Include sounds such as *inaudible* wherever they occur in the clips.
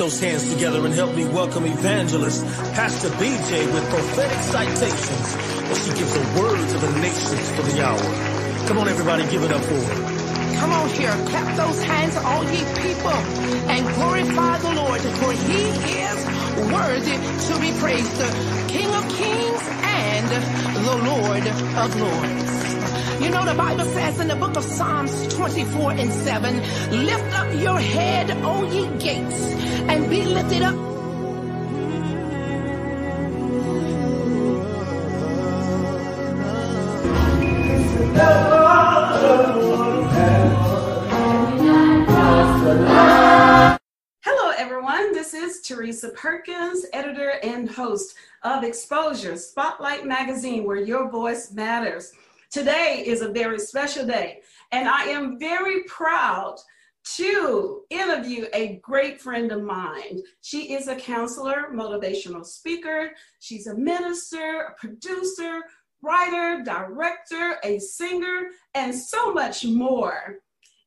those hands together and help me welcome evangelist Pastor BJ with prophetic citations as she gives a word to the nations for the hour. Come on, everybody, give it up for her. Come on here, clap those hands, all ye people, and glorify the Lord, for he is worthy to be praised, the King of kings and the Lord of lords. You know, the Bible says in the book of Psalms 24 and 7, lift up your head, O ye gates, and be lifted up. Hello, everyone. This is Teresa Perkins, editor and host of Exposure Spotlight Magazine, where your voice matters. Today is a very special day, and I am very proud to interview a great friend of mine. She is a counselor, motivational speaker, she's a minister, a producer, writer, director, a singer, and so much more.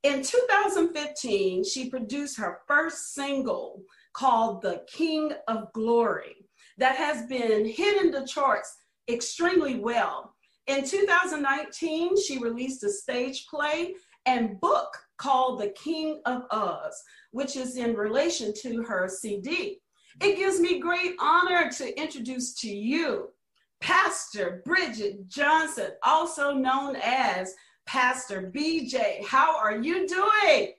In 2015, she produced her first single called The King of Glory that has been hitting the charts extremely well. In 2019, she released a stage play and book called The King of Uz, which is in relation to her CD. It gives me great honor to introduce to you Pastor Bridget Johnson, also known as Pastor BJ. How are you doing?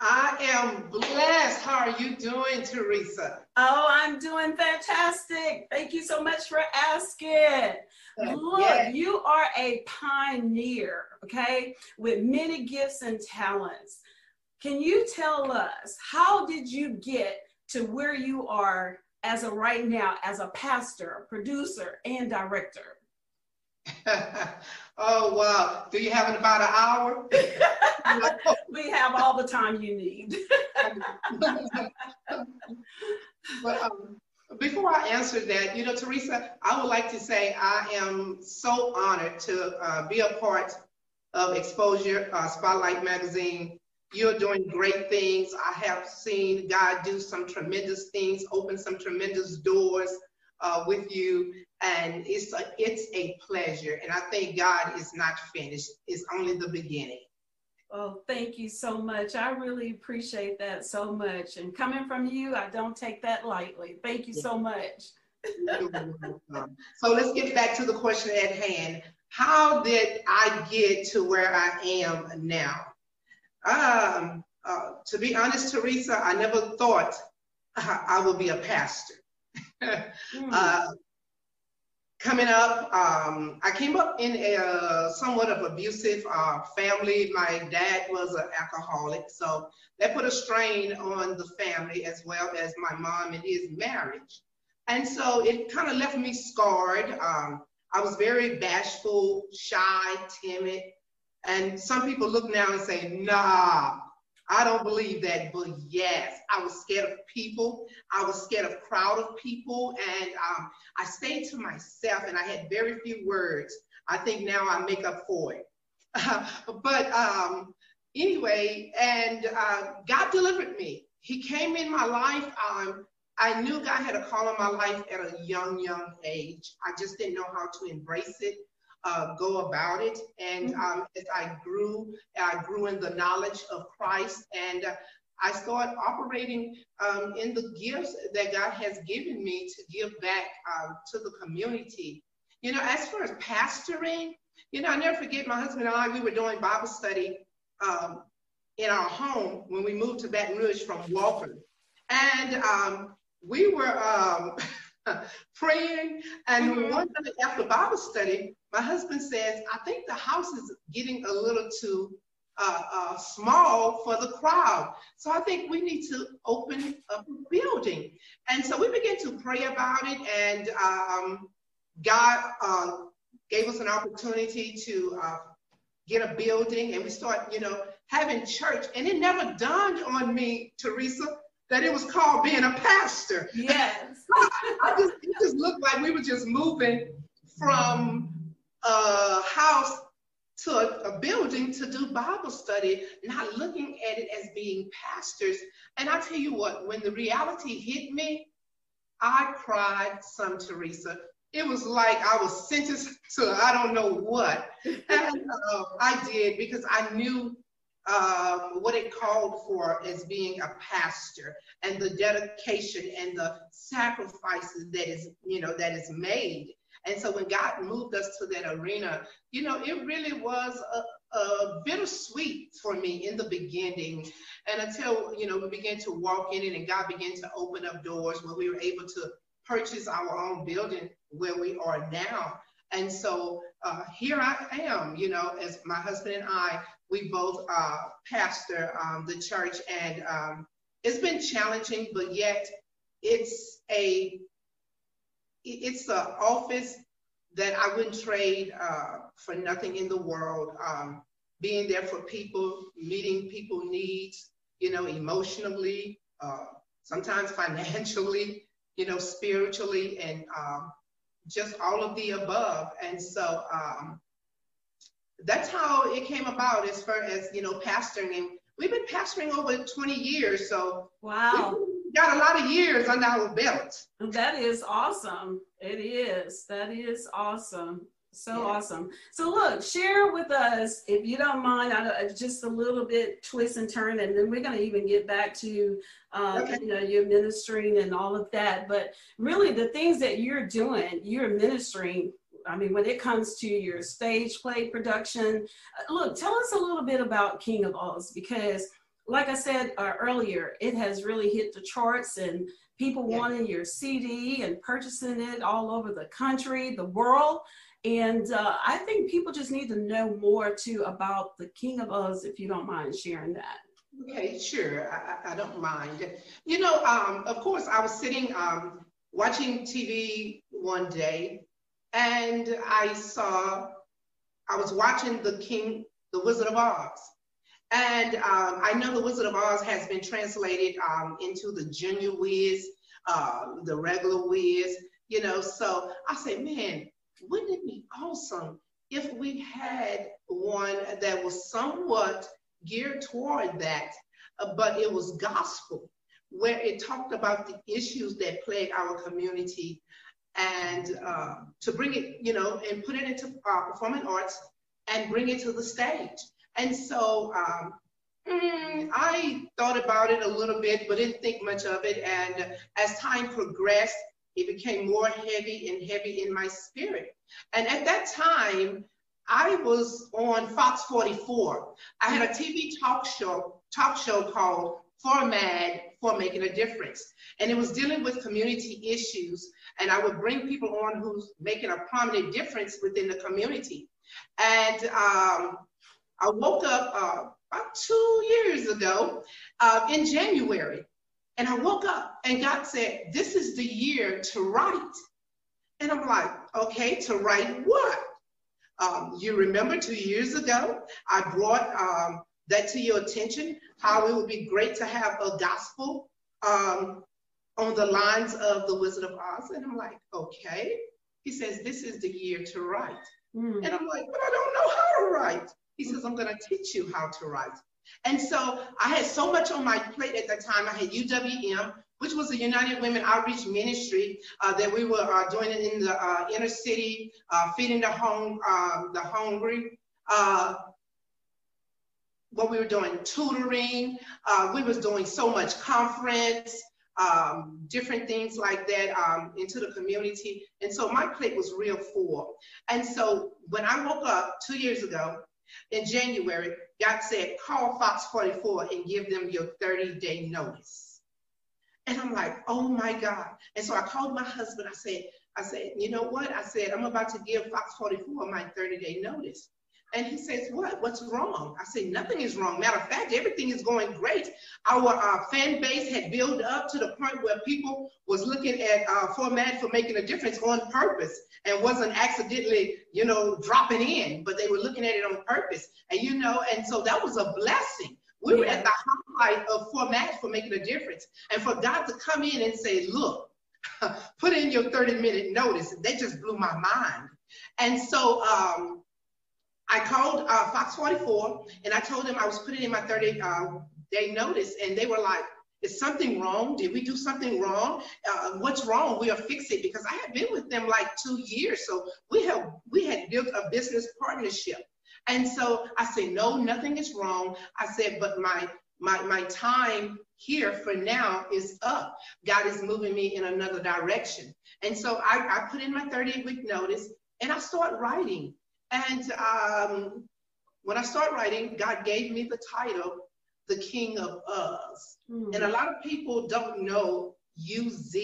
I am blessed. How are you doing, Teresa? Oh, I'm doing fantastic. Thank you so much for asking. Uh, Look, yes. you are a pioneer, okay, with many gifts and talents. Can you tell us how did you get to where you are as of right now as a pastor, producer, and director? *laughs* oh wow! Do you have it about an hour? *laughs* we have all the time you need. *laughs* but um, before I answer that, you know, Teresa, I would like to say I am so honored to uh, be a part of Exposure uh, Spotlight Magazine. You're doing great things. I have seen God do some tremendous things, open some tremendous doors uh, with you, and it's a, it's a pleasure. And I think God is not finished; it's only the beginning. Well, thank you so much. I really appreciate that so much. And coming from you, I don't take that lightly. Thank you so much. *laughs* so let's get back to the question at hand. How did I get to where I am now? Um, uh, to be honest, Teresa, I never thought I would be a pastor. *laughs* mm. uh, coming up, um, I came up in a somewhat of abusive uh, family. My dad was an alcoholic, so that put a strain on the family as well as my mom and his marriage. And so it kind of left me scarred. Um, I was very bashful, shy, timid. And some people look now and say, nah, I don't believe that, but yes, I was scared of people. I was scared of crowd of people, and um, I stayed to myself, and I had very few words. I think now I make up for it. *laughs* but um, anyway, and uh, God delivered me. He came in my life. Um, I knew God had a call on my life at a young, young age. I just didn't know how to embrace it uh, go about it. And mm-hmm. um, as I grew, I grew in the knowledge of Christ and uh, I started operating um, in the gifts that God has given me to give back um, to the community. You know, as far as pastoring, you know, I never forget my husband and I, we were doing Bible study um, in our home when we moved to Baton Rouge from Walker. And um, we were um, *laughs* praying. And mm-hmm. one night after Bible study, my husband says, I think the house is getting a little too uh, uh, small for the crowd. So I think we need to open up a building. And so we began to pray about it, and um, God uh, gave us an opportunity to uh, get a building, and we start, you know, having church. And it never dawned on me, Teresa, that it was called being a pastor. Yes. *laughs* I just, it just looked like we were just moving from a house to a, a, building to do Bible study, not looking at it as being pastors. And I tell you what, when the reality hit me, I cried some, Teresa. It was like I was sentenced *laughs* to I don't know what. And uh, I did because I knew um, what it called for as being a pastor and the dedication and the sacrifices that is, you know, that is made. And so when God moved us to that arena, you know, it really was a, a bittersweet for me in the beginning. And until, you know, we began to walk in it and God began to open up doors where we were able to purchase our own building where we are now. And so uh, here I am, you know, as my husband and I, we both uh, pastor um, the church, and um, it's been challenging, but yet it's a it's an office that I wouldn't trade uh, for nothing in the world. Um, being there for people, meeting people needs, you know, emotionally, uh, sometimes financially, you know, spiritually, and um, just all of the above. And so um, that's how it came about as far as, you know, pastoring. And we've been pastoring over 20 years. So wow. Got a lot of years under our belt. That is awesome. It is. That is awesome. So yeah. awesome. So look, share with us, if you don't mind, I, just a little bit twist and turn, and then we're going to even get back to, uh, okay. you know, your ministering and all of that. But really, the things that you're doing, you're ministering. I mean, when it comes to your stage play production, uh, look, tell us a little bit about King of Oz because, like I said uh, earlier, it has really hit the charts and people yeah. wanting your CD and purchasing it all over the country, the world. And uh, I think people just need to know more too about the King of Oz, if you don't mind sharing that. Okay, sure. I, I don't mind. You know, um, of course, I was sitting um, watching TV one day and I saw, I was watching the King, the Wizard of Oz. And um, I know the Wizard of Oz has been translated um, into the Junior Wiz, uh, the regular Wiz, you know. So I said, man, wouldn't it be awesome if we had one that was somewhat geared toward that, uh, but it was gospel, where it talked about the issues that plague our community and uh, to bring it, you know, and put it into uh, performing arts and bring it to the stage. And so um, mm, I thought about it a little bit, but didn't think much of it. And as time progressed, it became more heavy and heavy in my spirit. And at that time, I was on Fox 44. I had a TV talk show, talk show called For Mad for Making a Difference. And it was dealing with community issues. And I would bring people on who's making a prominent difference within the community. And um, I woke up uh, about two years ago uh, in January. And I woke up and God said, This is the year to write. And I'm like, Okay, to write what? Um, you remember two years ago, I brought um, that to your attention, how it would be great to have a gospel um, on the lines of The Wizard of Oz. And I'm like, okay. He says, this is the year to write. Mm. And I'm like, but I don't know how to write. He says, I'm going to teach you how to write. And so I had so much on my plate at that time. I had UWM, which was the United Women Outreach Ministry uh, that we were uh, doing in the uh, inner city, uh, feeding the home, um, the hungry. Uh, what we were doing, tutoring. Uh, we was doing so much conference, um, different things like that um, into the community. And so my plate was real full. And so when I woke up two years ago, in January, God said, call Fox 44 and give them your 30 day notice. And I'm like, oh my God. And so I called my husband. I said, I said, you know what? I said, I'm about to give Fox 44 my 30 day notice. And he says, what? What's wrong? I say, nothing is wrong. Matter of fact, everything is going great. Our uh, fan base had built up to the point where people was looking at uh, For Mad for making a difference on purpose and wasn't accidentally, you know, dropping in, but they were looking at it on purpose. And, you know, and so that was a blessing. We were at the highlight of format for making a difference. And for God to come in and say, look, *laughs* put in your 30 minute notice, they just blew my mind. And so, um, I called uh, Fox 44 and I told them I was putting in my 30 uh, day notice, and they were like, is something wrong? Did we do something wrong? Uh, what's wrong? We'll fix it because I had been with them like two years. So we have we had built a business partnership. And so I said, no, nothing is wrong. I said, but my my my time here for now is up. God is moving me in another direction. And so I, I put in my 30 week notice and I start writing. And um, when I start writing, God gave me the title the king of Uz. Mm. And a lot of people don't know UZ,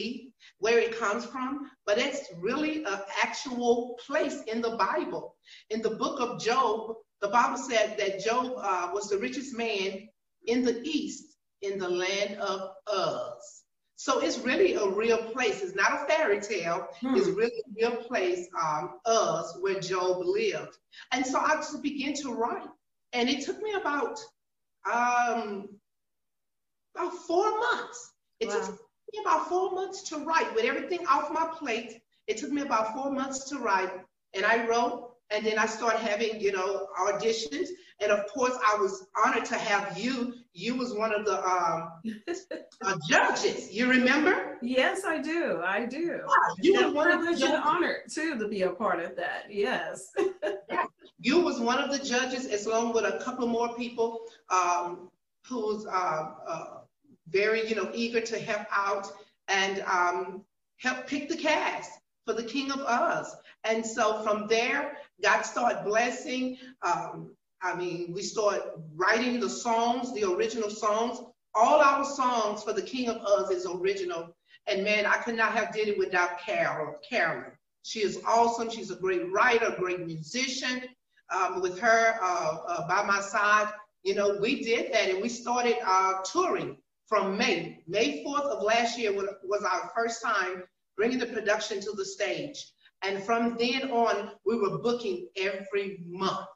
where it comes from, but it's really an actual place in the Bible. In the book of Job, the Bible said that Job uh, was the richest man in the east in the land of Uz. So it's really a real place. It's not a fairy tale. Hmm. It's really a real place, um, Uz, where Job lived. And so I just began to write. And it took me about um, about four months. It wow. took me about four months to write with everything off my plate. It took me about four months to write, and I wrote. And then I started having, you know, auditions. And of course, I was honored to have you. You was one of the um, *laughs* uh, judges. You remember? Yes, I do. I do. You were privileged and honored too to be a part of that. Yes. *laughs* yeah. You was one of the judges, as long with a couple more people um, who's uh, uh, very, you know, eager to help out and um, help pick the cast for the King of Uz. And so from there, God started blessing. Um, I mean, we started writing the songs, the original songs. All our songs for the King of Uz is original. And man, I could not have did it without Carol, Carolyn. She is awesome. She's a great writer, great musician um, with her uh, uh, by my side. You know, we did that and we started uh, touring from May. May 4th of last year was our first time bringing the production to the stage. And from then on, we were booking every month.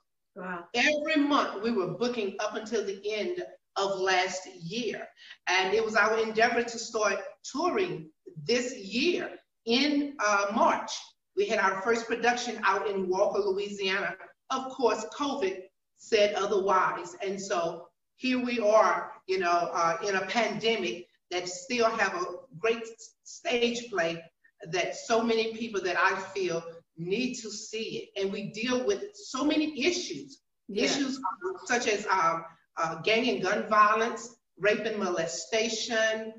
Every month we were booking up until the end of last year. And it was our endeavor to start touring this year in uh, March. We had our first production out in Walker, Louisiana of course, COVID said otherwise. And so here we are, you know, uh, in a pandemic that still have a great stage play that so many people that I feel need to see it. And we deal with so many issues, yeah. issues such as um, uh, gang and gun violence, rape and molestation,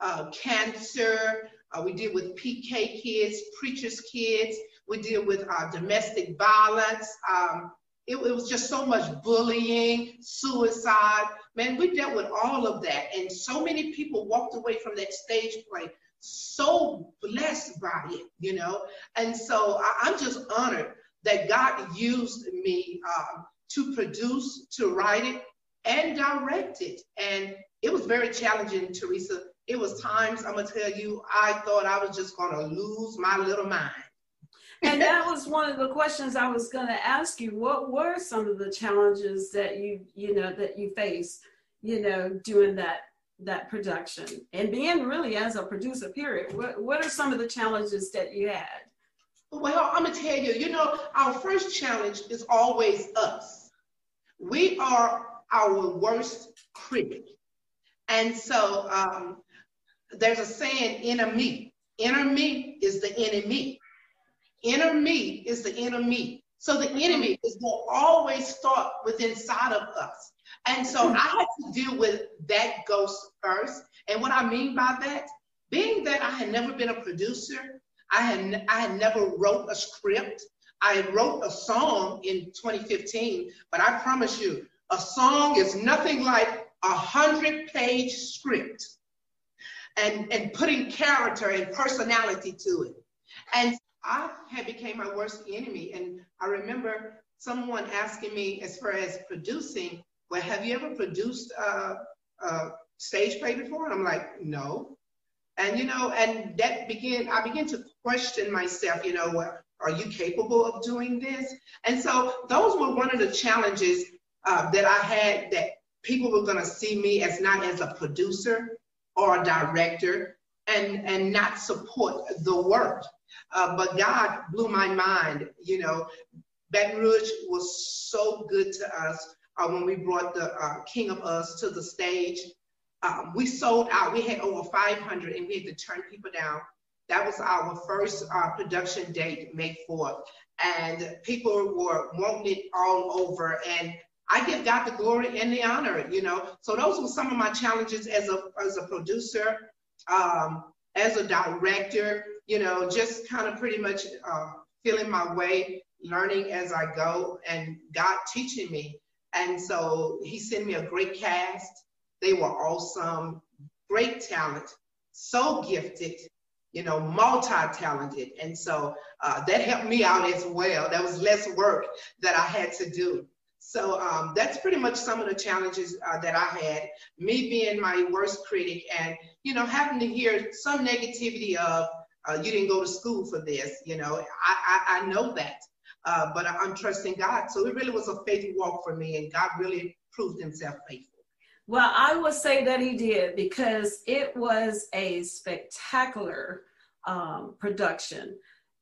uh, cancer. Uh, we deal with PK kids, preachers' kids. We deal with uh, domestic violence. Um, it, it, was just so much bullying, suicide. Man, we dealt with all of that. And so many people walked away from that stage play so blessed by it, you know? And so I, am just honored that God used me um, to produce, to write it, and direct it. And it was very challenging, Teresa. It was times, I'm going to tell you, I thought I was just going to lose my little mind and *laughs* that was one of the questions I was going to ask you. What were some of the challenges that you, you know, that you faced, you know, doing that that production and being really as a producer? Period. What What are some of the challenges that you had? Well, I'm gonna tell you. You know, our first challenge is always us. We are our worst critic, and so um, there's a saying: "Inner me, inner me is the enemy." Inner me is the enemy. So the enemy is to always start with inside of us. And so I had to deal with that ghost first. And what I mean by that, being that I had never been a producer, I had I had never wrote a script. I wrote a song in 2015, but I promise you, a song is nothing like a hundred page script and, and putting character and personality to it. And I had became my worst enemy. And I remember someone asking me as far as producing, well, have you ever produced a, a stage play before? And I'm like, no. And, you know, and that began, I began to question myself, you know, what, are you capable of doing this? And so those were one of the challenges uh, that I had that people were going to see me as not as a producer or a director and, and not support the work. Uh, but God blew my mind, you know, Baton Rouge was so good to us uh, when we brought the uh, King of Uz to the stage. Um, we sold out. We had over 500 and we had to turn people down. That was our first uh, production date, May 4th. And people were wanting it all over. And I give God the glory and the honor, you know. So those were some of my challenges as a, as a producer, um, as a director, you know, just kind of pretty much uh, feeling my way, learning as I go, and God teaching me. And so he sent me a great cast. They were awesome, great talent, so gifted, you know, multi-talented. And so uh, that helped me out as well. That was less work that I had to do. So um, that's pretty much some of the challenges uh, that I had. Me being my worst critic and, you know, having to hear some negativity of, uh, you didn't go to school for this, you know, I, I, I know that. Uh, but I'm trusting God. So it really was a faith walk for me, and God really proved himself faithful. Well, I would say that he did because it was a spectacular um, production.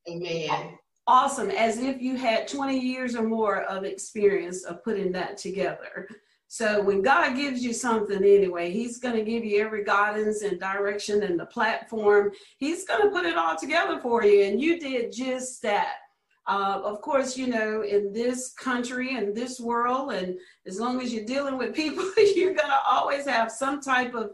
Amen. Awesome, as if you had 20 years or more of experience of putting that together. So when God gives you something anyway, He's going to give you every guidance and direction and the platform. He's going to put it all together for you, and you did just that. Uh, of course, you know, in this country and this world, and as long as you're dealing with people, *laughs* you're going to always have some type of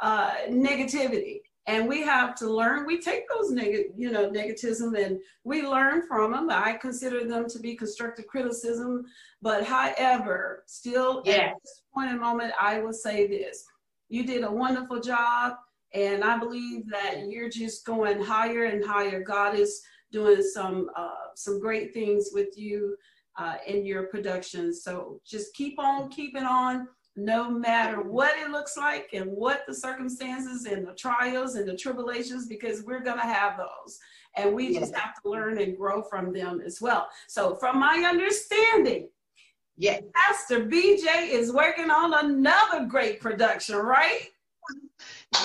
uh, negativity. And we have to learn. We take those negative, you know, negativism and we learn from them. I consider them to be constructive criticism. But however, still yes. at this point in moment, I will say this: you did a wonderful job, and I believe that you're just going higher and higher. God is doing some uh, some great things with you uh, in your productions. So just keep on keeping on, no matter what it looks like and what the circumstances and the trials and the tribulations, because we're gonna have those, and we just have to learn and grow from them as well. So, from my understanding. Yes. Pastor BJ is working on another great production, right?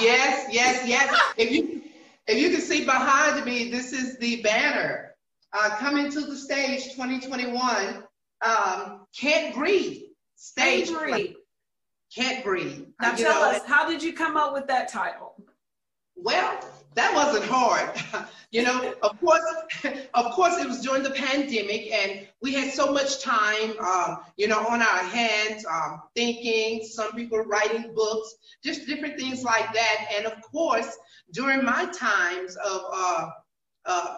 Yes, yes, yes. if you if you can see behind me, this is the banner uh, coming to the stage 2021. Um, can't breathe. Stage. Can't breathe. Can't breathe. Now you tell know, us, how did you come up with that title? Well, that wasn't hard. *laughs* you know, of course, *laughs* of course, it was during the pandemic, and we had so much time, um, you know, on our hands, um, thinking. Some people writing books, just different things like that. And of course, during my times of uh, uh,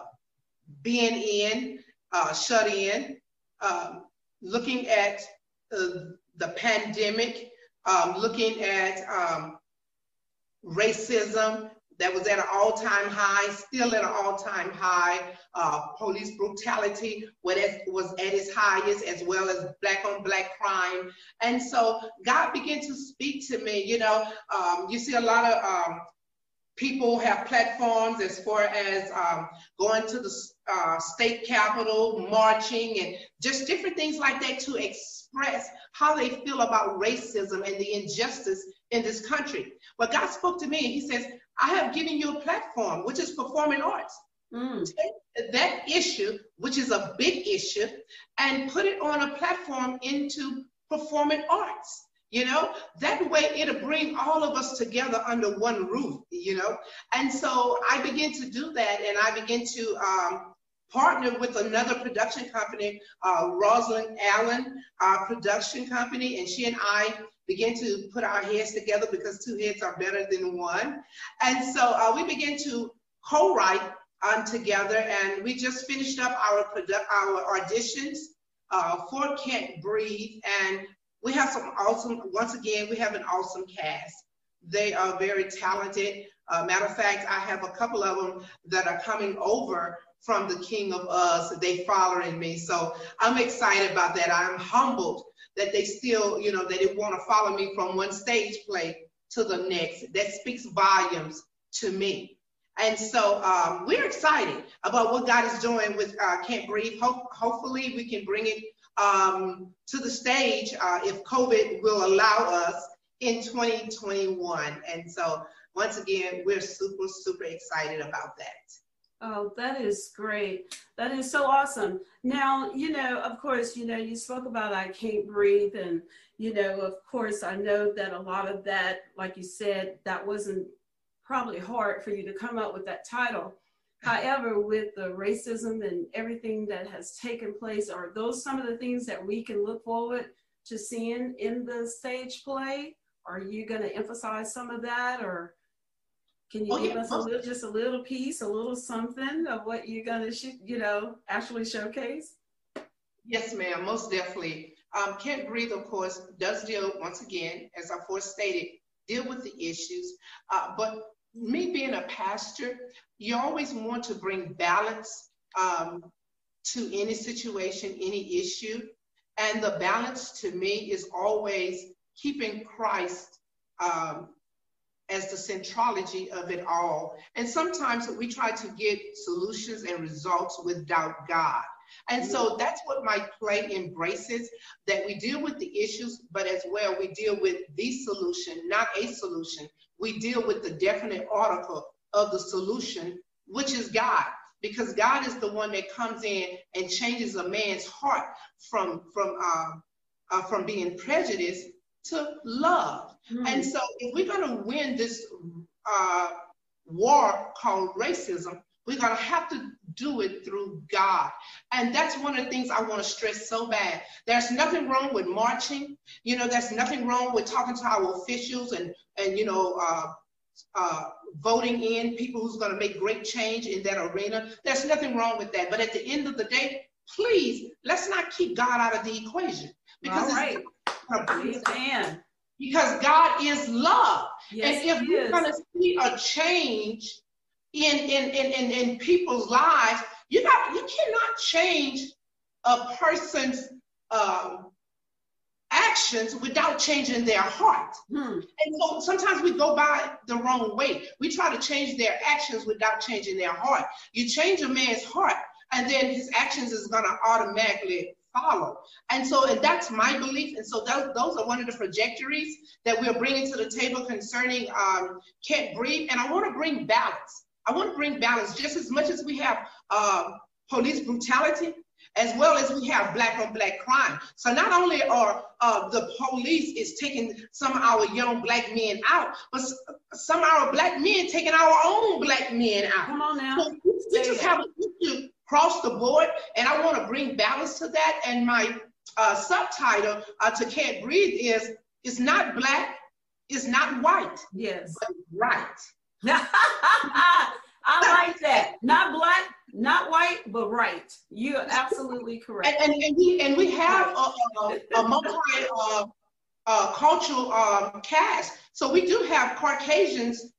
being in, uh, shut in, um, looking at uh, the pandemic, looking at racism that was at an all-time high, still at an all-time high. Uh, police brutality was at its highest, as well as black-on-black crime. And so God began to speak to me. You know, um, you see a lot of um, people have platforms as far as um, going to the uh, state capitol, marching, and just different things like that to express how they feel about racism and the injustice in this country. But God spoke to me and He says, I have given you a platform, which is performing arts. Mm. Take that issue, which is a big issue, and put it on a platform into performing arts you know that way it'll bring all of us together under one roof you know and so i begin to do that and i begin to um, partner with another production company uh, rosalind allen our production company and she and i began to put our heads together because two heads are better than one and so uh, we began to co-write um, together and we just finished up our our auditions uh, for Can't Breathe, and we have some awesome, once again, we have an awesome cast. They are very talented. Uh, matter of fact, I have a couple of them that are coming over from the King of Uz. They following me. So I'm excited about that. I'm humbled that they still, you know, that they want to follow me from one stage play to the next. That speaks volumes to me. And so um, we're excited about what God is doing with uh, Can't Breathe. Ho- hopefully, we can bring it um, to the stage uh, if COVID will allow us in 2021. And so once again, we're super, super excited about that. Oh, that is great. That is so awesome. Now, you know, of course, you know, you spoke about I can't breathe. And, you know, of course, I know that a lot of that, like you said, that wasn't probably hard for you to come up with that title. However, with the racism and everything that has taken place, are those some of the things that we can look forward to seeing in the stage play? Are you going to emphasize some of that or? Can you oh, give yeah. us a little, just a little piece, a little something of what you're gonna, you know, actually showcase? Yes, ma'am, most definitely. Um, Can't Breathe, of course, does deal, once again, as I first stated, deal with the issues. Uh, but me being a pastor, you always want to bring balance um, to any situation, any issue. And the balance to me is always keeping Christ um, as the centrality of it all. And sometimes we try to get solutions and results without God. And so that's what my play embraces that we deal with the issues, but as well, we deal with the solution, not a solution. We deal with the definite article of the solution, which is God. Because God is the one that comes in and changes a man's heart from from uh, uh, from being prejudiced to love. Mm-hmm. And so, if we're going to win this uh, war called racism, we're going to have to do it through God. And that's one of the things I want to stress so bad. There's nothing wrong with marching. You know, there's nothing wrong with talking to our officials and, and you know, uh, uh, voting in people who's going to make great change in that arena. There's nothing wrong with that. But at the end of the day, please, let's not keep God out of the equation. Because right. Amen. Because God is love. Yes, and if we're going to see a change in, in, in, in, in people's lives, you got you cannot change a person's um, actions without changing their heart. Hmm. And so sometimes we go by the wrong way. We try to change their actions without changing their heart. You change a man's heart, and then his actions is going to automatically follow. And so, and that's my belief. And so those, those are one of the trajectories that we're bringing to the table concerning um, Can't Breathe. And I want to bring balance. I want to bring balance just as much as we have uh, police brutality, as well as we have black on black crime. So not only are uh, the police is taking some of our young black men out, but some of our black men taking our own black men out. Come on now. So we just have an issue across the board. And I want to bring balance to that. And my uh, subtitle uh, to Can't Breathe is It's not black, it's not white. Yes. But right. *laughs* I like that. Not black, not white, but right. You're absolutely correct. And, and, and we, and we have a, a, a multi uh, uh, cultural um, cast. So we do have Caucasians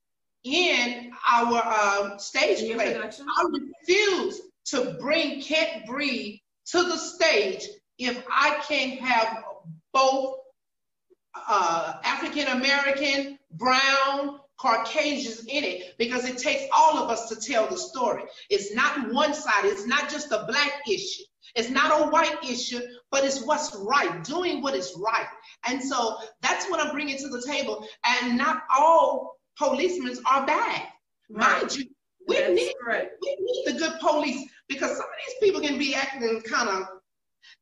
in our uh, stage play. I refuse to bring Can't Breathe to the stage if I can't have both uh, African American, brown, Caucasians in it because it takes all of us to tell the story. It's not one side, it's not just a black issue, it's not a white issue, but it's what's right, doing what is right. And so that's what I'm bringing to the table. And not all policemen are bad. Right. Mind you, we That's need right. we need the good police because some of these people can be acting kind of.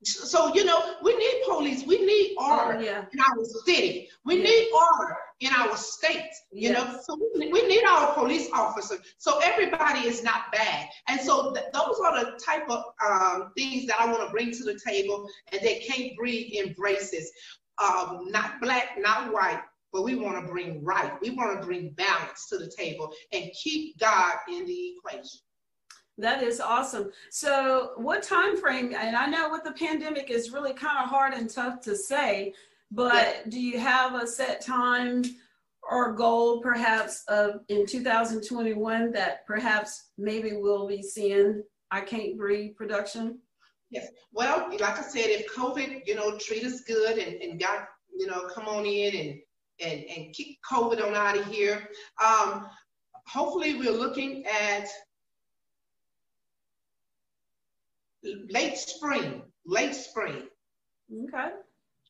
So you know, we need police. We need order oh, yeah. in our city. We yeah. need order in our state. You yes. know, so we, we need our police officers. So everybody is not bad, and so th- those are the type of um, things that I want to bring to the table, and they can't breathe embraces. Um, not black, not white, but we want to bring right. We want to bring balance to the table and keep God in the equation. That is awesome. So, what time frame? And I know with the pandemic is really kind of hard and tough to say, but yeah. do you have a set time or goal, perhaps, of in 2021 that perhaps maybe we'll be seeing I Can't Breathe production? Yes. Well, like I said, if COVID, you know, treat us good and, and God, you know, come on in and and, and keep COVID on out of here. Um, hopefully, we're looking at late spring, late spring. Okay.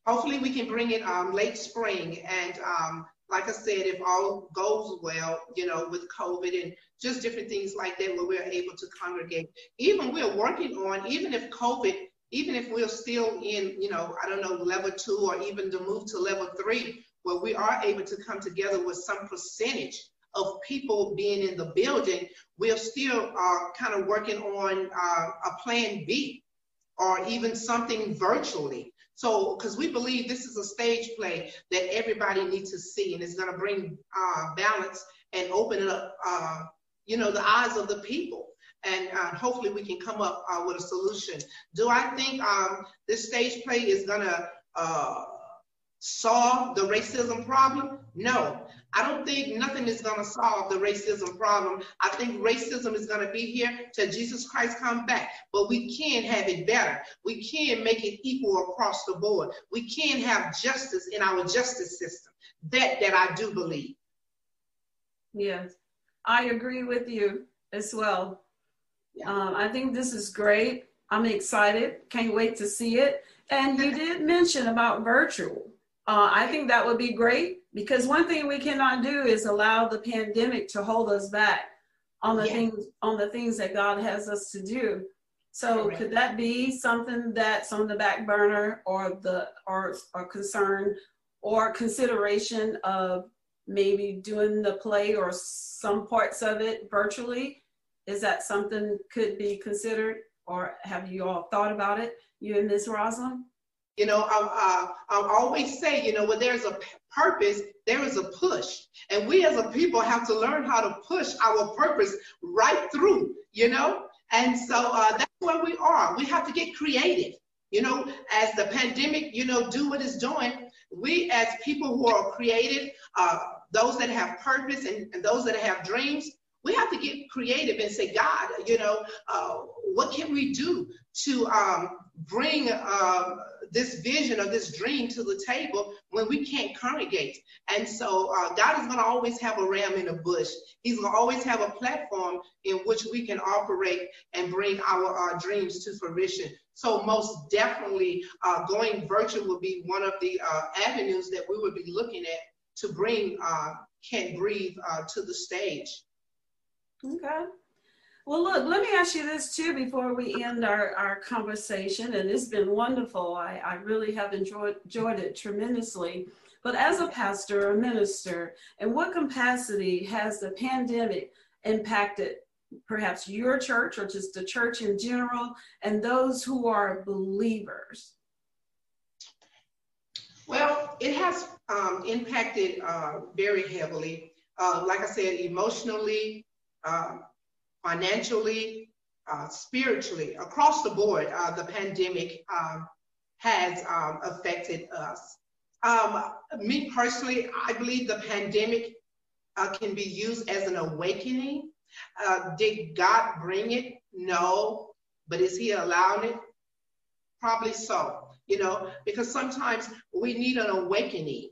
Hopefully, we can bring it um, late spring, and um, like I said, if all goes well, you know, with COVID and just different things like that, where we're able to congregate. Even we're working on, even if COVID, even if we're still in, you know, I don't know, level two or even to move to level three, where we are able to come together with some percentage of people being in the building, we're still uh, kind of working on uh, a plan B or even something virtually. So, because we believe this is a stage play that everybody needs to see, and it's going to bring uh, balance and open up, uh, you know, the eyes of the people. And uh, hopefully, we can come up uh, with a solution. Do I think um, this stage play is to uh, solve the racism problem? No, I don't think nothing is going to solve the racism problem. I think racism is going to be here till Jesus Christ come back. But we can have it better. We can make it equal across the board. We can have justice in our justice system. That that I do believe. Yes, I agree with you as well. Um, I think this is great. I'm excited. Can't wait to see it. And you did mention about virtual. Uh, I think that would be great because one thing we cannot do is allow the pandemic to hold us back on the things on the things that God has us to do. So Correct. could that be something that's on the back burner or the or or concern or consideration of maybe doing the play or some parts of it virtually? Is that something could be considered or have you all thought about it, you and Ms. Rosalind? You know, I, I, I always say, you know, when there's a purpose, there is a push. And we as a people have to learn how to push our purpose right through, you know? And so uh, that's where we are. We have to get creative. You know, as the pandemic, you know, do what it's doing, we as people who are creative, uh, those that have purpose and, and those that have dreams, we have to get creative and say, God, you know, uh, what can we do to um, bring uh, this vision or this dream to the table when we can't congregate. And so uh, God is going to always have a ram in a bush. He's going to always have a platform in which we can operate and bring our, our dreams to fruition. So most definitely uh, going virtual will be one of the uh, avenues that we would be looking at to bring uh, Can't Breathe uh, to the stage. Okay. Well, look, let me ask you this too before we end our, our conversation. And it's been wonderful. I, I really have enjoyed, enjoyed it tremendously. But as a pastor, a minister, in what capacity has the pandemic impacted perhaps your church or just the church in general and those who are believers? Well, it has um, impacted uh, very heavily. Uh, like I said, emotionally, uh, financially, uh, spiritually, across the board, uh, the pandemic um, has um, affected us. Um, me personally, I believe the pandemic uh, can be used as an awakening. Uh, did God bring it? No. But is He allowing it? Probably so. You know, because sometimes we need an awakening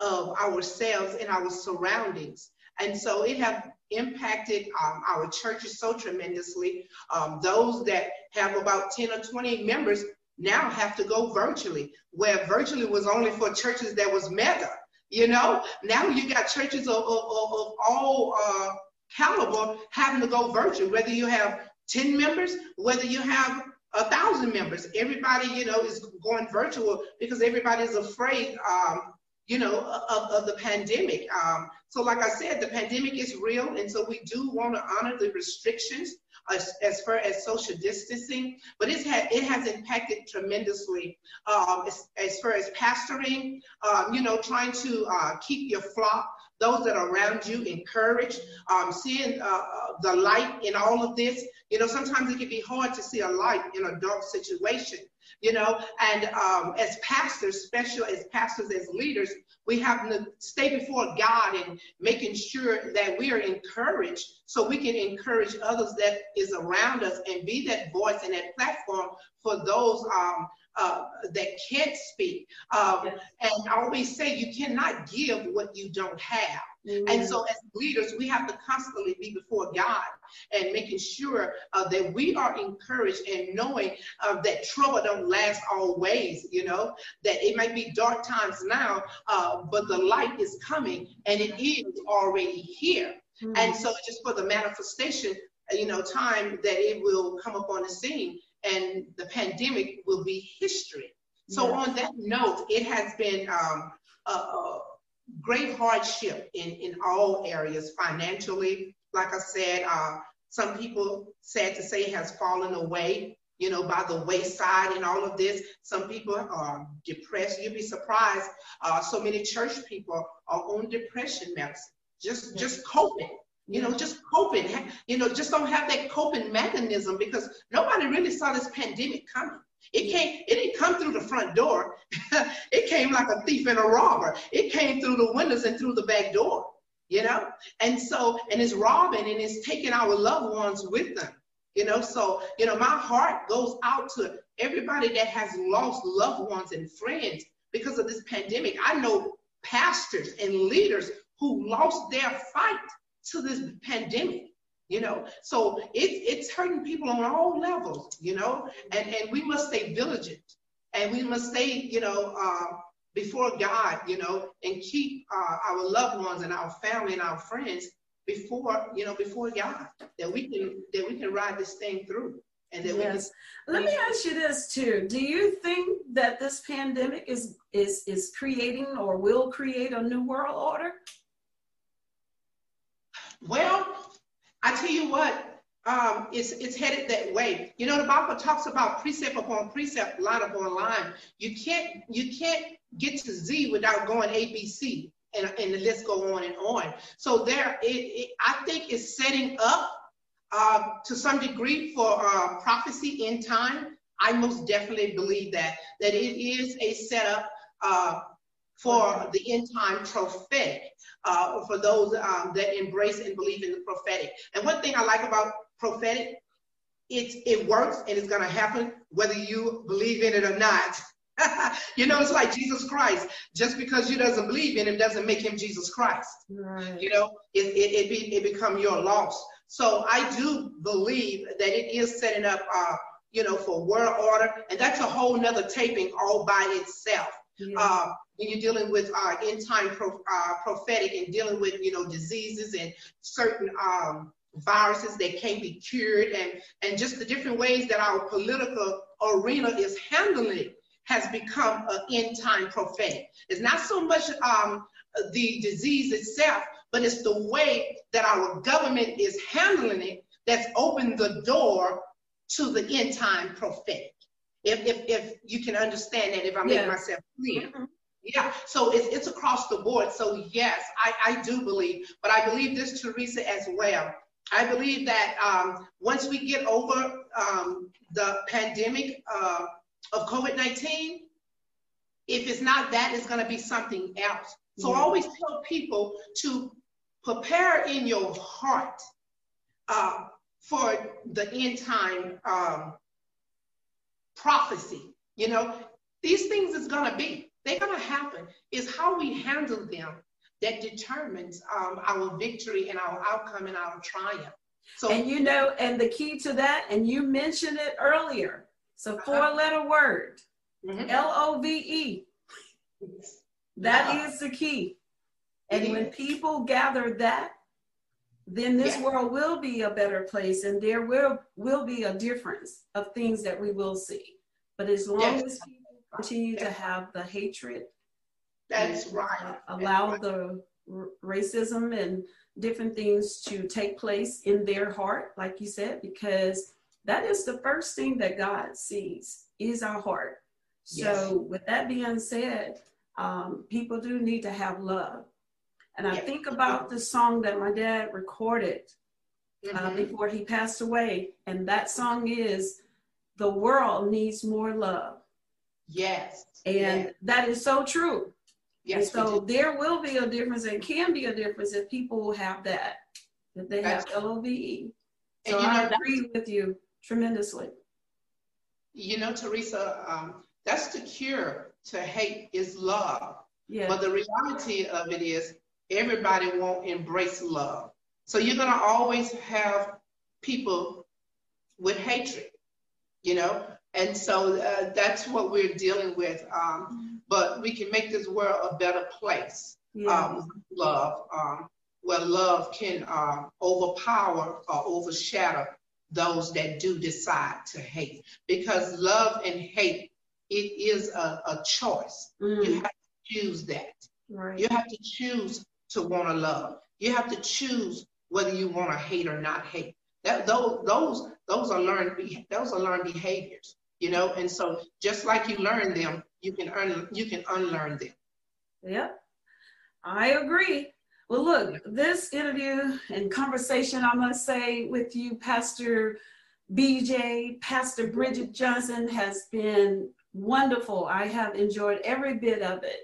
of ourselves and our surroundings. And so it have impacted um, our churches so tremendously. Um, those that have about 10 or 20 members now have to go virtually, where virtually was only for churches that was mega. You know, now you got churches of, of, of all uh, caliber having to go virtual, whether you have 10 members, whether you have a thousand members. Everybody, you know, is going virtual because everybody is afraid um, you know, of, of the pandemic. Um, so like I said, the pandemic is real. And so we do want to honor the restrictions as, as far as social distancing, but it's it has impacted tremendously um, as, as, far as pastoring, um, you know, trying to uh, keep your flock, those that are around you encouraged, um, seeing uh, uh, the light in all of this. You know, sometimes it can be hard to see a light in a dark situation you know, and um, as pastors, special as pastors, as leaders, we have to stay before God and making sure that we are encouraged so we can encourage others that is around us and be that voice and that platform for those um, uh, that can't speak. Um, yes. And I always say you cannot give what you don't have. Mm-hmm. And so, as leaders, we have to constantly be before God and making sure uh, that we are encouraged and knowing uh, that trouble don't last always. You know that it might be dark times now, uh, but the light is coming, and it is already here. Mm-hmm. And so, just for the manifestation, you know, time that it will come up on the scene, and the pandemic will be history. So, on that note, it has been um, a, a great hardship in, in all areas financially. Like I said, uh, some people, sad to say, has fallen away, you know, by the wayside in all of this. Some people are depressed. You'd be surprised. Uh, so many church people are on depression medicine, just just coping. You know, just coping. You know, just don't have that coping mechanism because nobody really saw this pandemic coming. It came, it didn't come through the front door. *laughs* it came like a thief and a robber. It came through the windows and through the back door, you know? And so, and it's robbing and it's taking our loved ones with them, you know? So, you know, my heart goes out to everybody that has lost loved ones and friends because of this pandemic. I know pastors and leaders who lost their fight to this pandemic you know? So it's it's hurting people on all levels you know? And and we must stay vigilant and we must stay you know uh, before god you know and keep uh, our loved ones and our family and our friends before you know before god that we can that we can ride this thing through and that yes. we can, let me ask you this too. Do you think that this pandemic is is is creating or will create a new world order well I tell you what, um, it's, it's headed that way. You know, the Bible talks about precept upon precept, line upon line. You can't, you can't get to Z without going ABC, and, and the list go on and on. So there, it, it I think it's setting up uh, to some degree for uh, prophecy in time. I most definitely believe that that it is a setup uh, for the end time prophetic, uh, for those um, that embrace and believe in the prophetic. And one thing I like about prophetic, it, it works and it's going to happen whether you believe in it or not. *laughs* you know, it's like Jesus Christ. Just because you doesn't believe in him doesn't make him Jesus Christ. Right. You know, it, it, it, be, it become your loss. So I do believe that it is setting up, uh, you know, for world order. And that's a whole nother taping all by itself. Yeah. Uh, when you're dealing with uh, end time pro, uh, prophetic and dealing with you know diseases and certain um, viruses that can't be cured and and just the different ways that our political arena is handling it has become an end time prophetic. It's not so much um, the disease itself, but it's the way that our government is handling it that's opened the door to the end time prophetic. If, if, if you can understand that, if I make yeah. myself clear. Mm-hmm. Yeah, so it's, it's across the board. So yes, I, I do believe, but I believe this, Teresa, as well. I believe that um, once we get over um, the pandemic uh, of COVID-19, if it's not that, it's going to be something else. So mm-hmm. I always tell people to prepare in your heart uh, for the end time um, prophecy. You know, these things is going to be. They're going to happen. It's how we handle them that determines um, our victory and our outcome and our triumph. So, and you know, and the key to that, and you mentioned it earlier. It's a four-letter uh-huh. word, mm-hmm. L O V E. That uh-huh. is the key. And when people gather that, then this yeah. world will be a better place, and there will will be a difference of things that we will see. But as long yes. as people continue to have the hatred. That's right. Allow That's the racism and different things to take place in their heart, like you said, because that is the first thing that God sees is our heart. So, yes. with that being said, um, people do need to have love. And I think about the song that my dad recorded uh, mm-hmm. before he passed away. And that song is The World Needs More Love. Yes. And yes. that is so true. Yes. And so there will be a difference and can be a difference if people have that, that they that's have L O V E. So and, I know, agree with you tremendously. You know, Teresa, um, that's the cure to hate is love. Yeah. But the reality of it is, everybody won't embrace love. So you're going to always have people with hatred, you know? And so uh, that's what we're dealing with. Um, but we can make this world a better place. Um, love, um, where love can uh, overpower or overshadow those that do decide to hate. Because love and hate, it is a, a choice. Mm. You have to choose that. Right. You have to choose to want to love. You have to choose whether you want to hate or not hate. That those those those are learned those are learned behaviors, you know. And so just like you learn them, you can un, you can unlearn them. Yep, I agree. Well, look, this interview and conversation, I must say, with you, Pastor BJ, Pastor Bridget Johnson, has been wonderful. I have enjoyed every bit of it.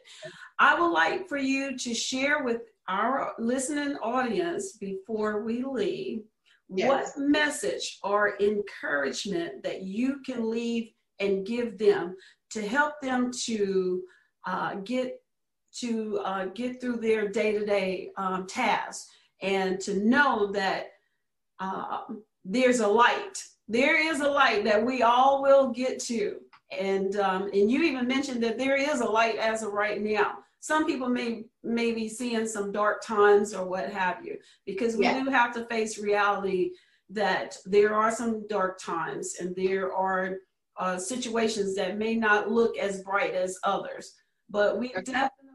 I would like for you to share with our listening audience before we leave yes. what message or encouragement that you can leave and give them to help them to uh, get to uh, get through their day-to-day um, tasks and to know that uh, there's a light. There is a light that we all will get to. And um, and you even mentioned that there is a light as of right now. Some people may may be seeing some dark times or what have you because we yeah. do have to face reality that there are some dark times and there are uh, situations that may not look as bright as others but we okay. definitely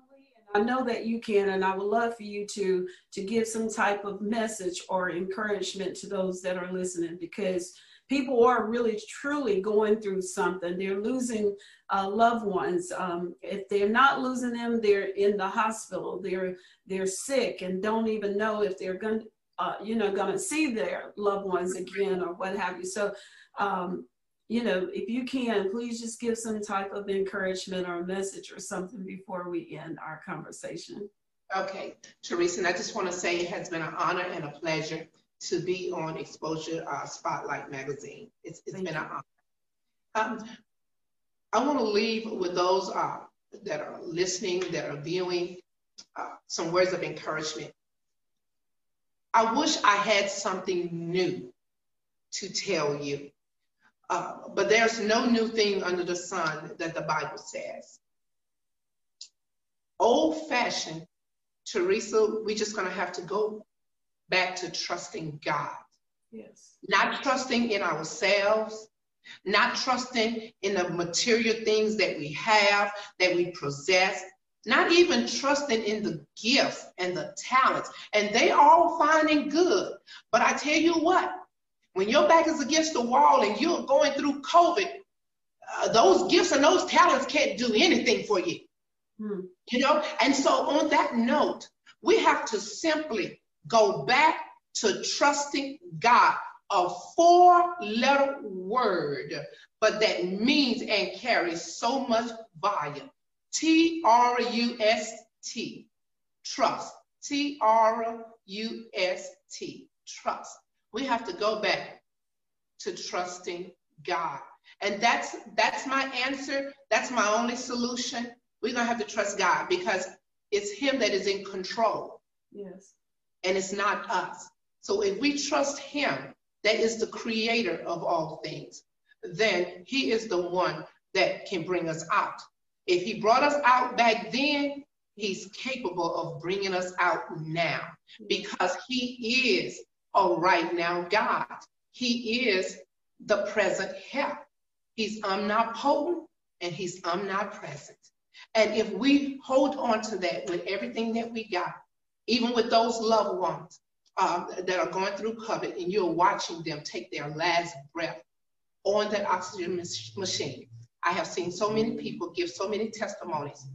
I know that you can, and I would love for you to to give some type of message or encouragement to those that are listening because people are really truly going through something. They're losing uh, loved ones. Um, if they're not losing them, they're in the hospital. They're they're sick and don't even know if they're going, uh, you know, going to see their loved ones again or what have you. So, um, you know, if you can, please just give some type of encouragement or a message or something before we end our conversation. Okay, Teresa, and I just want to say it has been an honor and a pleasure to be on Exposure uh, Spotlight Magazine. It's, it's been an honor. Um, I want to leave with those uh, that are listening, that are viewing, uh, some words of encouragement. I wish I had something new to tell you, uh, but there's no new thing under the sun that the Bible says. Old fashioned, Teresa, we're just going to have to go back to trusting God. Yes. Not trusting in ourselves, not trusting in the material things that we have, that we possess, not even trusting in the gifts and the talents. And they all fine and good. But I tell you what, when your back is against the wall and you're going through COVID, uh, those gifts and those talents can't do anything for you. Hmm. You know, and so on that note, we have to simply go back to trusting God, a four letter word, but that means and carries so much volume. T R U S T, trust. T R U S T, trust. We have to go back to trusting God. And that's that's my answer. That's my only solution. We're gonna have to trust God because it's Him that is in control. Yes and it's not us. So if we trust him, that is the creator of all things, then he is the one that can bring us out. If he brought us out back then, he's capable of bringing us out now because he is a right now God. He is the present help. He's omnipotent and he's omnipresent. And if we hold on to that with everything that we got, even with those loved ones um, that are going through COVID and you're watching them take their last breath on that oxygen machine. I have seen so many people give so many testimonies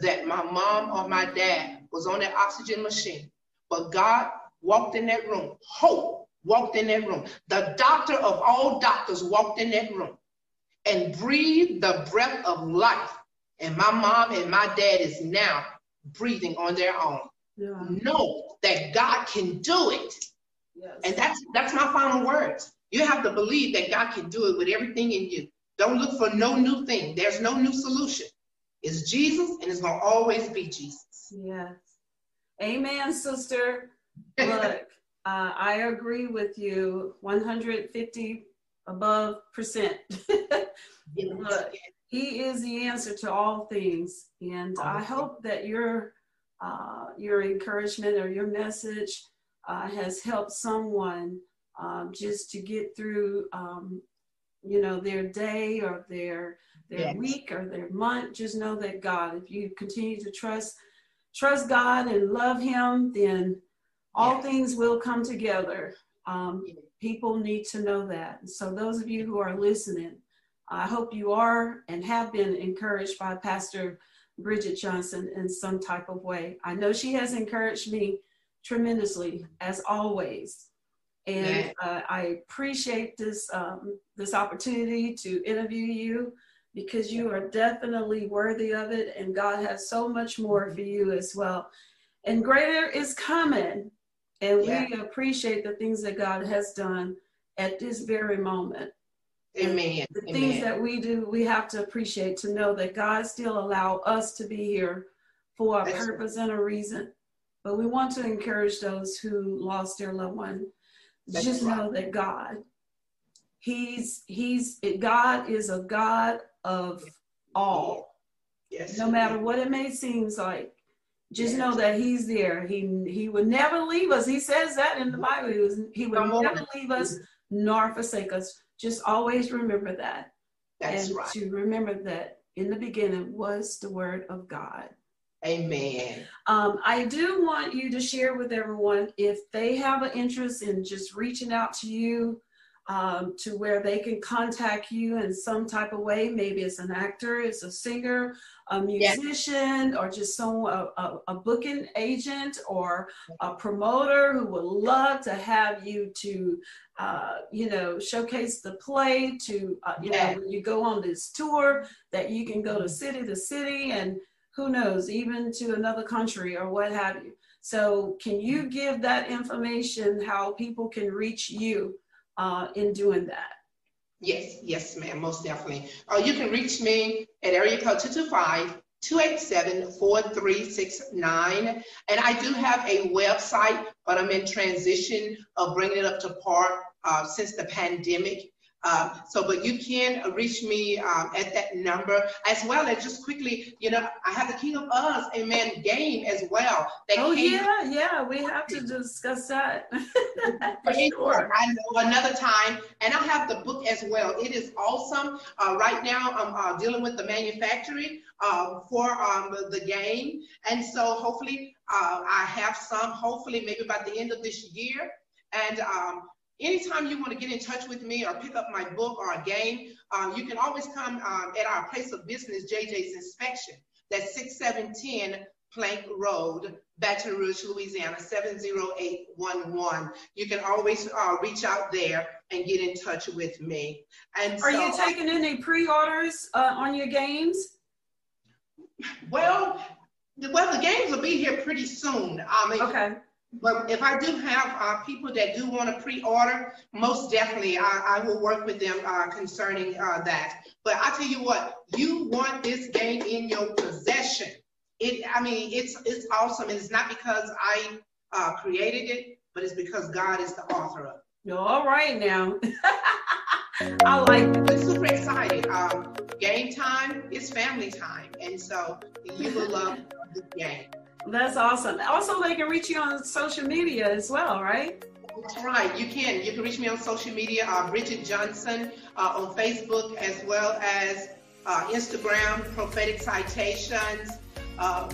that my mom or my dad was on that oxygen machine, but God walked in that room. Hope walked in that room. The doctor of all doctors walked in that room and breathed the breath of life. And my mom and my dad is now breathing on their own yeah. know that God can do it. Yes. And that's that's my final words. You have to believe that God can do it with everything in you. Don't look for no new thing. There's no new solution. It's Jesus and it's gonna always be Jesus. Yes. Amen, sister. *laughs* Look, uh, I agree with you 150 above percent. *laughs* Look, he is the answer to all things. And I hope that your uh, your encouragement or your message uh, has helped someone um, just to get through, um, you know, their day or their their yes. week or their month. Just know that God, if you continue to trust trust God and love Him, then all yes. things will come together. Um, people need to know that. So those of you who are listening, I hope you are and have been encouraged by Pastor Bridget Johnson in some type of way. I know she has encouraged me tremendously, as always. And uh, I appreciate this um, this opportunity to interview you because you are definitely worthy of it, and God has so much more for you as well. And greater is coming, and yeah. we appreciate the things that God has done at this very moment. Amen. The Amen. things that we do, we have to appreciate to know that God still allow us to be here for a That's purpose right. and a reason. But we want to encourage those who lost their loved one. That's Just right. know that God, He's He's God is a God of all. Yes. No matter what it may seem like. Just yes. know that he's there. He he would never leave us. He says that in the mm-hmm. Bible. He was he would never leave us nor forsake us. Just always remember that. That's and right. To remember that in the beginning was the word of God. Amen. Um, I do want you to share with everyone if they have an interest in just reaching out to you um, to where they can contact you in some type of way. Maybe it's an actor, it's a singer, a musician, yes. or just some a, a, a, booking agent or a promoter who would love to have you to, uh, you know, showcase the play. To uh, you know, when you go on this tour, that you can go to city to city and who knows, even to another country or what have you. So, can you give that information how people can reach you? Uh, in doing that? Yes, yes, ma'am, most definitely. Uh, you can reach me at area code 225 287 4369. And I do have a website, but I'm in transition of bringing it up to par uh, since the pandemic. Uh, so, but you can reach me um, at that number as well as just quickly, you know, I have the King of Uz, amen, game as well. oh, yeah, yeah, we have to discuss that. *laughs* For sure. I know another time. And I have the book as well. It is awesome. Uh, right now, I'm uh, dealing with the manufacturing uh, for um, the game. And so hopefully, uh, I have some, hopefully, maybe by the end of this year. And um, Anytime you want to get in touch with me or pick up my book or a game, um, you can always come um, at our place of business, JJ's Inspection. That's 6710 Plank Road, Baton Rouge, Louisiana, 70811. You can always uh, reach out there and get in touch with me. And Are so, you taking any pre-orders uh, on your games? Well, well, the games will be here pretty soon. I mean, okay. But if I do have uh, people that do want to pre-order, most definitely I, I will work with them uh, concerning uh, that. But I tell you what, you want this game in your possession. It, I mean, it's it's awesome. And it's not because I uh, created it, but it's because God is the author of it. All right now. *laughs* I like it. We're super excited. Um, game time is family time, and so you will love this game. That's awesome. Also, they can reach you on social media as well, right? That's right. You can. You can reach me on social media, uh, Bridget Johnson uh, on Facebook, as well as uh, Instagram, Prophetic Citations. Um,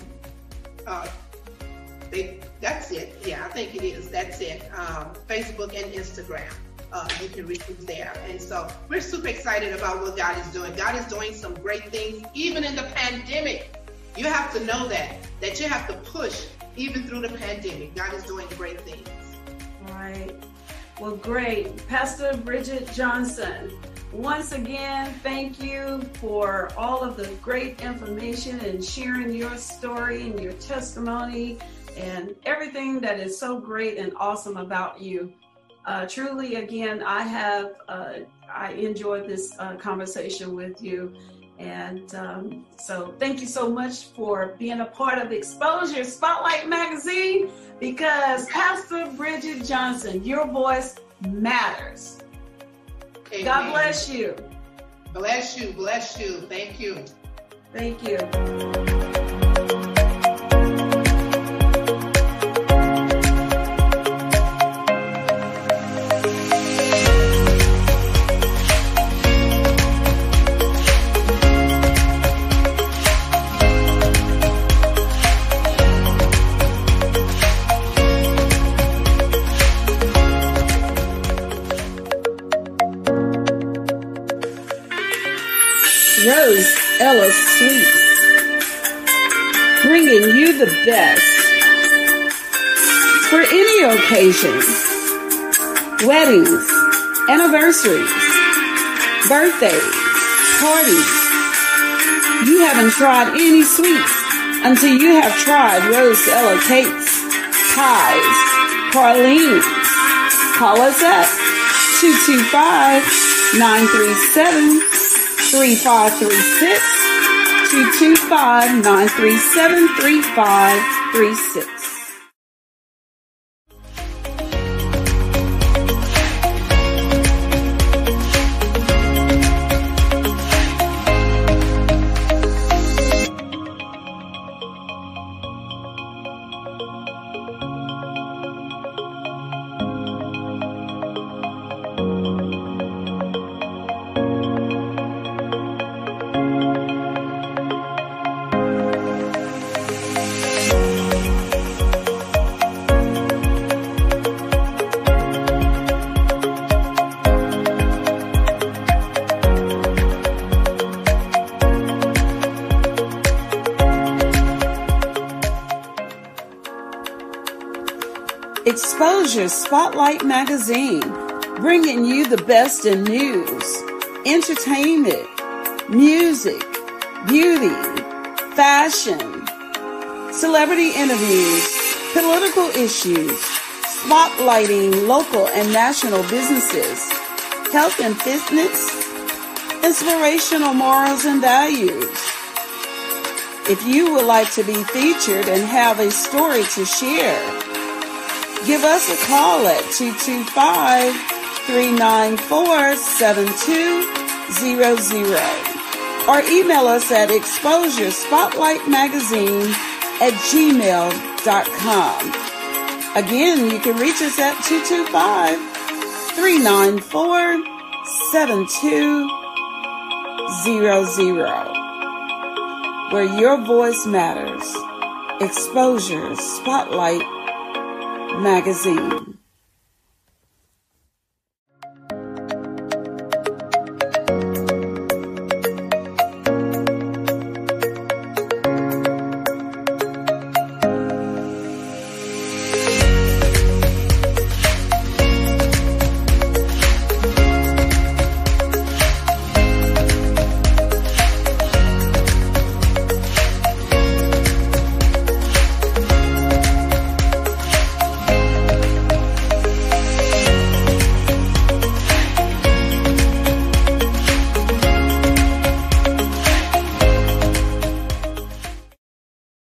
uh, they, that's it. Yeah, I think it is. That's it. Um, Facebook and Instagram. Uh, you can reach me there. And so we're super excited about what God is doing. God is doing some great things, even in the pandemic. You have to know that, that you have to push even through the pandemic. God is doing great things. Right. Well, great. Pastor Bridget Johnson, once again, thank you for all of the great information and sharing your story and your testimony and everything that is so great and awesome about you. Uh, truly, again, I have uh, I enjoyed this uh, conversation with you. And um, so, thank you so much for being a part of Exposure Spotlight Magazine because Pastor Bridget Johnson, your voice matters. Amen. God bless you. Bless you, bless you. Thank you. Thank you. Rose Ella Sweets, bringing you the best. For any occasion, weddings, anniversaries, birthdays, parties. You haven't tried any sweets until you have tried Rose Ella cakes, pies, pralines. Call us at 225 937 3536 225 937 3536. Exposure Spotlight Magazine, bringing you the best in news, entertainment, music, beauty, fashion, celebrity interviews, political issues, spotlighting local and national businesses, health and fitness, inspirational morals and values. If you would like to be featured and have a story to share, Give us a call at 225 394 7200 or email us at exposure spotlight magazine at gmail.com. Again, you can reach us at 225 394 7200 where your voice matters. Exposure Spotlight Magazine.